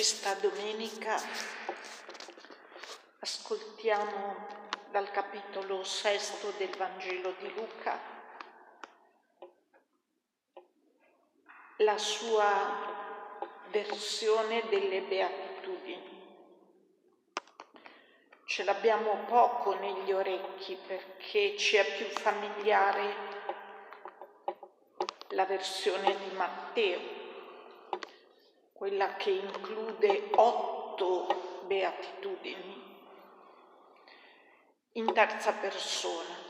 questa domenica ascoltiamo dal capitolo sesto del Vangelo di Luca la sua versione delle beatitudini. Ce l'abbiamo poco negli orecchi perché ci è più familiare la versione di Matteo quella che include otto beatitudini in terza persona.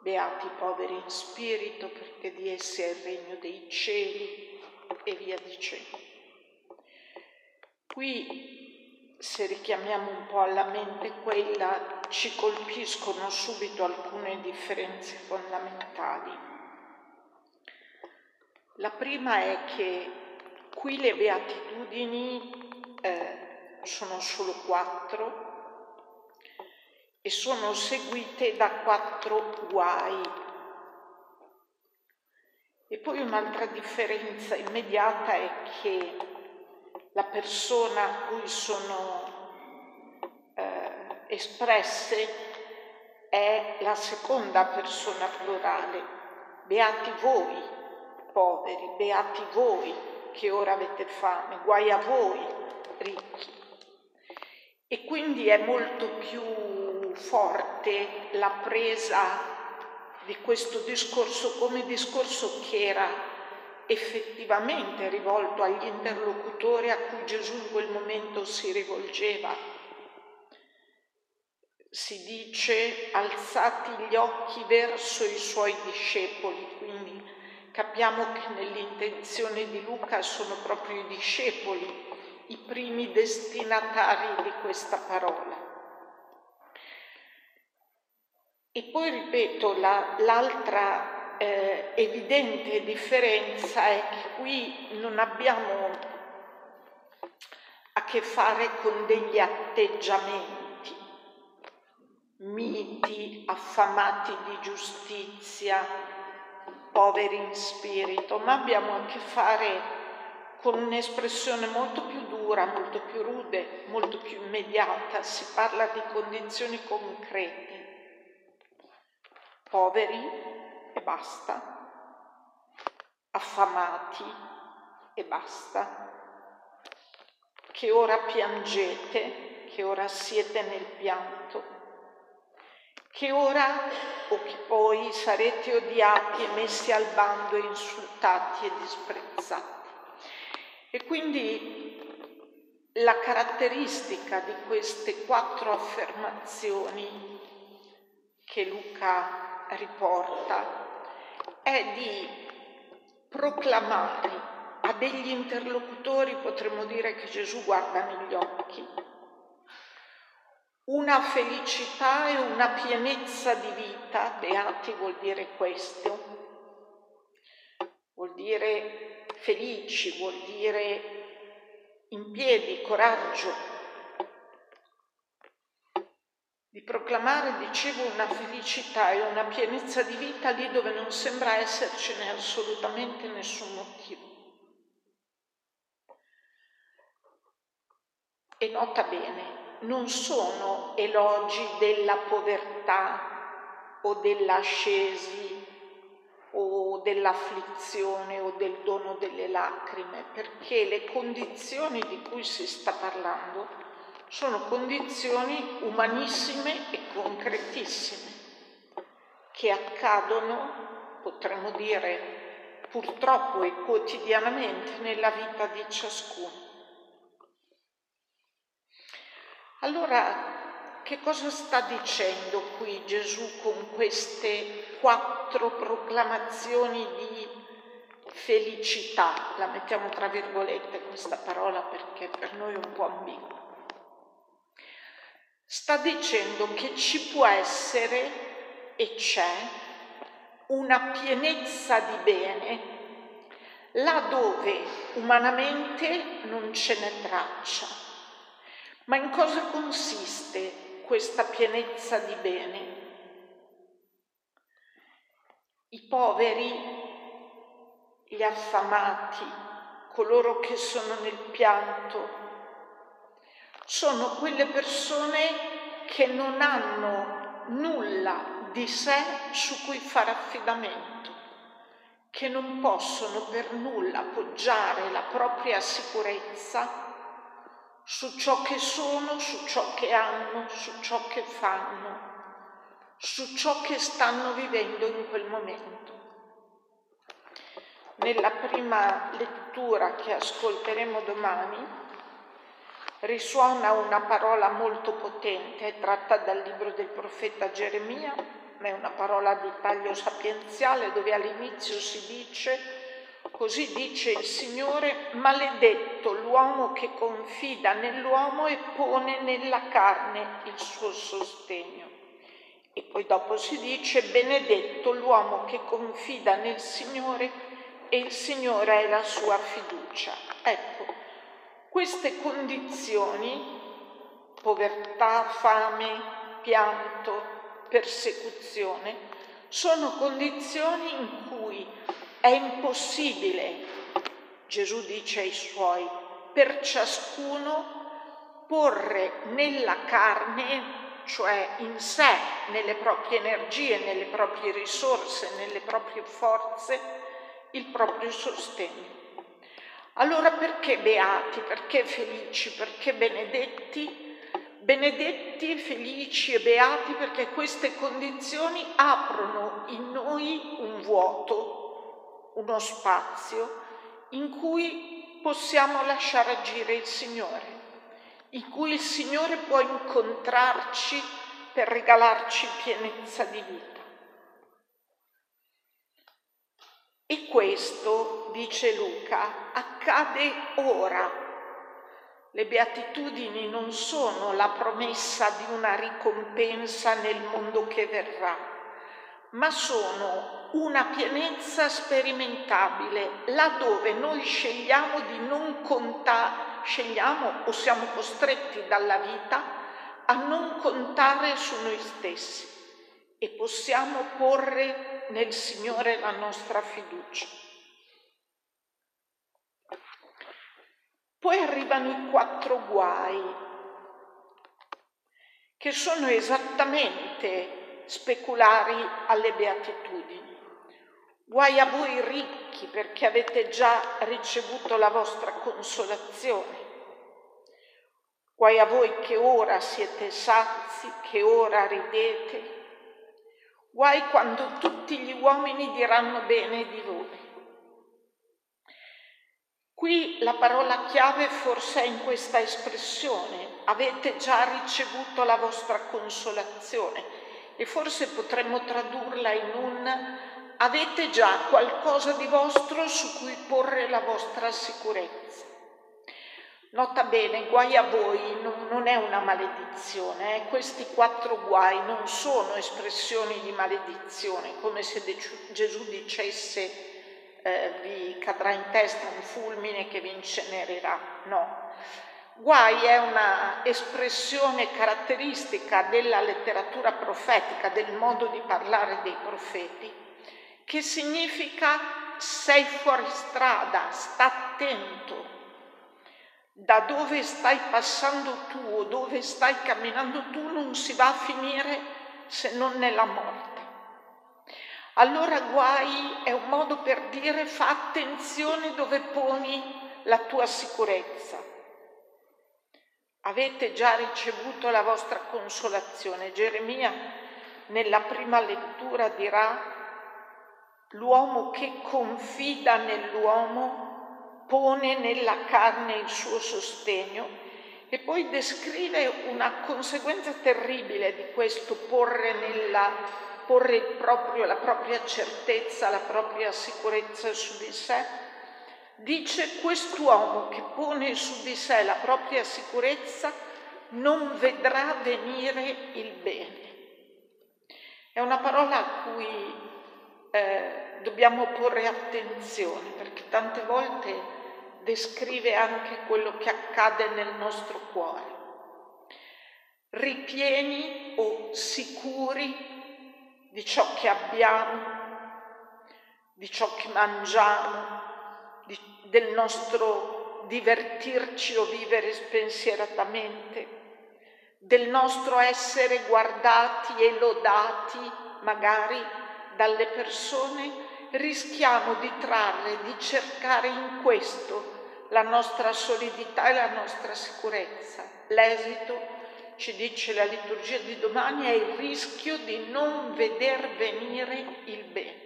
Beati i poveri in spirito perché di essi è il regno dei cieli e via dicendo. Qui, se richiamiamo un po' alla mente quella, ci colpiscono subito alcune differenze fondamentali. La prima è che Qui le beatitudini eh, sono solo quattro e sono seguite da quattro guai. E poi un'altra differenza immediata è che la persona a cui sono eh, espresse è la seconda persona plurale. Beati voi, poveri, beati voi, che ora avete fame, guai a voi ricchi. E quindi è molto più forte la presa di questo discorso come discorso che era effettivamente rivolto agli interlocutori a cui Gesù in quel momento si rivolgeva. Si dice alzati gli occhi verso i suoi discepoli, quindi Capiamo che nell'intenzione di Luca sono proprio i discepoli i primi destinatari di questa parola. E poi ripeto, la, l'altra eh, evidente differenza è che qui non abbiamo a che fare con degli atteggiamenti miti, affamati di giustizia, poveri in spirito, ma abbiamo a che fare con un'espressione molto più dura, molto più rude, molto più immediata, si parla di condizioni concrete, poveri e basta, affamati e basta, che ora piangete, che ora siete nel pianto che ora o che poi sarete odiati e messi al bando, insultati e disprezzati. E quindi la caratteristica di queste quattro affermazioni che Luca riporta è di proclamare a degli interlocutori, potremmo dire che Gesù guarda negli occhi, una felicità e una pienezza di vita, beati vuol dire questo, vuol dire felici, vuol dire in piedi, coraggio, di proclamare, dicevo, una felicità e una pienezza di vita lì dove non sembra essercene assolutamente nessun motivo. E nota bene, non sono elogi della povertà o dell'ascesi o dell'afflizione o del dono delle lacrime, perché le condizioni di cui si sta parlando sono condizioni umanissime e concretissime che accadono, potremmo dire, purtroppo e quotidianamente nella vita di ciascuno. Allora, che cosa sta dicendo qui Gesù con queste quattro proclamazioni di felicità? La mettiamo tra virgolette questa parola perché per noi è un po' ambigua. Sta dicendo che ci può essere e c'è una pienezza di bene laddove umanamente non ce n'è traccia ma in cosa consiste questa pienezza di bene? I poveri, gli affamati, coloro che sono nel pianto, sono quelle persone che non hanno nulla di sé su cui fare affidamento, che non possono per nulla appoggiare la propria sicurezza su ciò che sono, su ciò che hanno, su ciò che fanno, su ciò che stanno vivendo in quel momento. Nella prima lettura che ascolteremo domani risuona una parola molto potente, tratta dal libro del profeta Geremia, ma è una parola di taglio sapienziale dove all'inizio si dice Così dice il Signore, maledetto l'uomo che confida nell'uomo e pone nella carne il suo sostegno. E poi dopo si dice, benedetto l'uomo che confida nel Signore e il Signore è la sua fiducia. Ecco, queste condizioni, povertà, fame, pianto, persecuzione, sono condizioni in cui è impossibile, Gesù dice ai suoi, per ciascuno porre nella carne, cioè in sé, nelle proprie energie, nelle proprie risorse, nelle proprie forze, il proprio sostegno. Allora perché beati, perché felici, perché benedetti? Benedetti, felici e beati perché queste condizioni aprono in noi un vuoto uno spazio in cui possiamo lasciare agire il Signore, in cui il Signore può incontrarci per regalarci pienezza di vita. E questo, dice Luca, accade ora. Le beatitudini non sono la promessa di una ricompensa nel mondo che verrà, ma sono una pienezza sperimentabile, laddove noi scegliamo di non contare, scegliamo o siamo costretti dalla vita a non contare su noi stessi e possiamo porre nel Signore la nostra fiducia. Poi arrivano i quattro guai, che sono esattamente speculari alle beatitudini. Guai a voi ricchi perché avete già ricevuto la vostra consolazione. Guai a voi che ora siete sazi, che ora ridete. Guai quando tutti gli uomini diranno bene di voi. Qui la parola chiave forse è in questa espressione, avete già ricevuto la vostra consolazione e forse potremmo tradurla in un avete già qualcosa di vostro su cui porre la vostra sicurezza. Nota bene, guai a voi non, è una maledizione, eh? questi quattro guai non sono espressioni di maledizione, come se Gesù dicesse eh, vi cadrà in testa un fulmine che vi incenererà, no. Guai è una espressione caratteristica della letteratura profetica, del modo di parlare dei profeti, che significa sei fuori strada, sta attento. Da dove stai passando tu o dove stai camminando tu non si va a finire se non nella morte. Allora guai è un modo per dire fa attenzione dove poni la tua sicurezza. Avete già ricevuto la vostra consolazione. Geremia nella prima lettura dirà L'uomo che confida nell'uomo pone nella carne il suo sostegno e poi descrive una conseguenza terribile di questo porre, nella, porre proprio, la propria certezza, la propria sicurezza su di sé. Dice quest'uomo che pone su di sé la propria sicurezza non vedrà venire il bene. È una parola a cui eh, dobbiamo porre attenzione perché tante volte descrive anche quello che accade nel nostro cuore. Ripieni o sicuri di ciò che abbiamo, di ciò che mangiamo, del nostro divertirci o vivere spensieratamente, del nostro essere guardati e lodati magari dalle persone, rischiamo di trarre, di cercare in questo la nostra solidità e la nostra sicurezza. L'esito, ci dice la liturgia di domani, è il rischio di non veder venire il bene.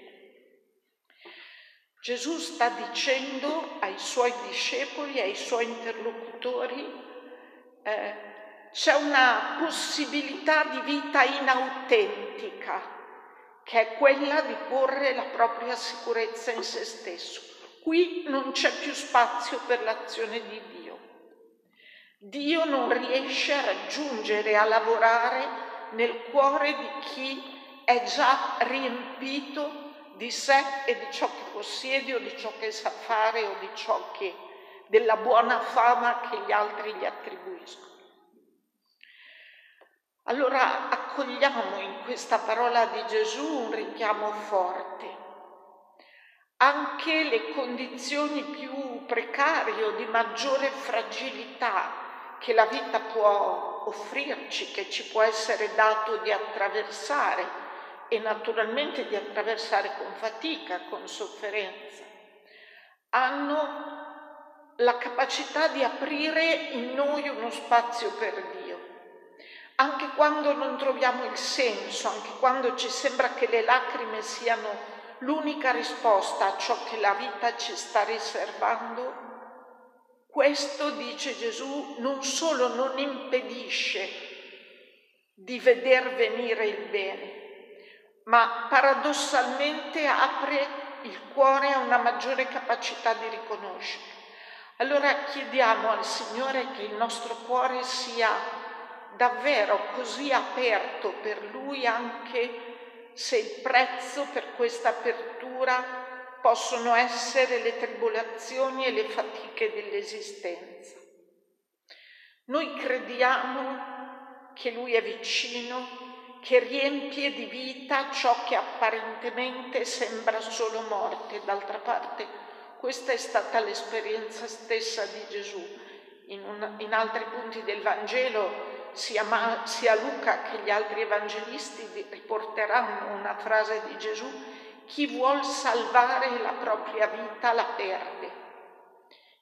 Gesù sta dicendo ai suoi discepoli, ai suoi interlocutori, eh, c'è una possibilità di vita inautentica, che è quella di porre la propria sicurezza in se stesso. Qui non c'è più spazio per l'azione di Dio. Dio non riesce a raggiungere, a lavorare nel cuore di chi è già riempito di sé e di ciò che possiede o di ciò che sa fare o di ciò che della buona fama che gli altri gli attribuiscono. Allora accogliamo in questa parola di Gesù un richiamo forte. Anche le condizioni più precarie o di maggiore fragilità che la vita può offrirci, che ci può essere dato di attraversare e naturalmente di attraversare con fatica, con sofferenza, hanno la capacità di aprire in noi uno spazio per Dio. Anche quando non troviamo il senso, anche quando ci sembra che le lacrime siano l'unica risposta a ciò che la vita ci sta riservando, questo, dice Gesù, non solo non impedisce di veder venire il bene, ma paradossalmente apre il cuore a una maggiore capacità di riconoscere. Allora chiediamo al Signore che il nostro cuore sia davvero così aperto per lui anche se il prezzo per questa apertura possono essere le tribolazioni e le fatiche dell'esistenza. Noi crediamo che lui è vicino, che riempie di vita ciò che apparentemente sembra solo morte. D'altra parte, questa è stata l'esperienza stessa di Gesù. In, un, in altri punti del Vangelo sia, Ma, sia Luca che gli altri evangelisti riporteranno una frase di Gesù, chi vuol salvare la propria vita la perde.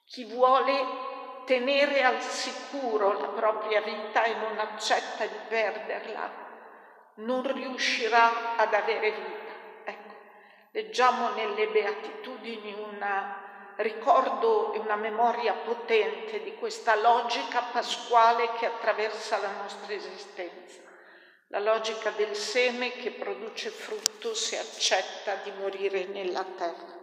Chi vuole tenere al sicuro la propria vita e non accetta di perderla, non riuscirà ad avere vita. Ecco, leggiamo nelle beatitudini una ricordo e una memoria potente di questa logica pasquale che attraversa la nostra esistenza, la logica del seme che produce frutto se accetta di morire nella terra.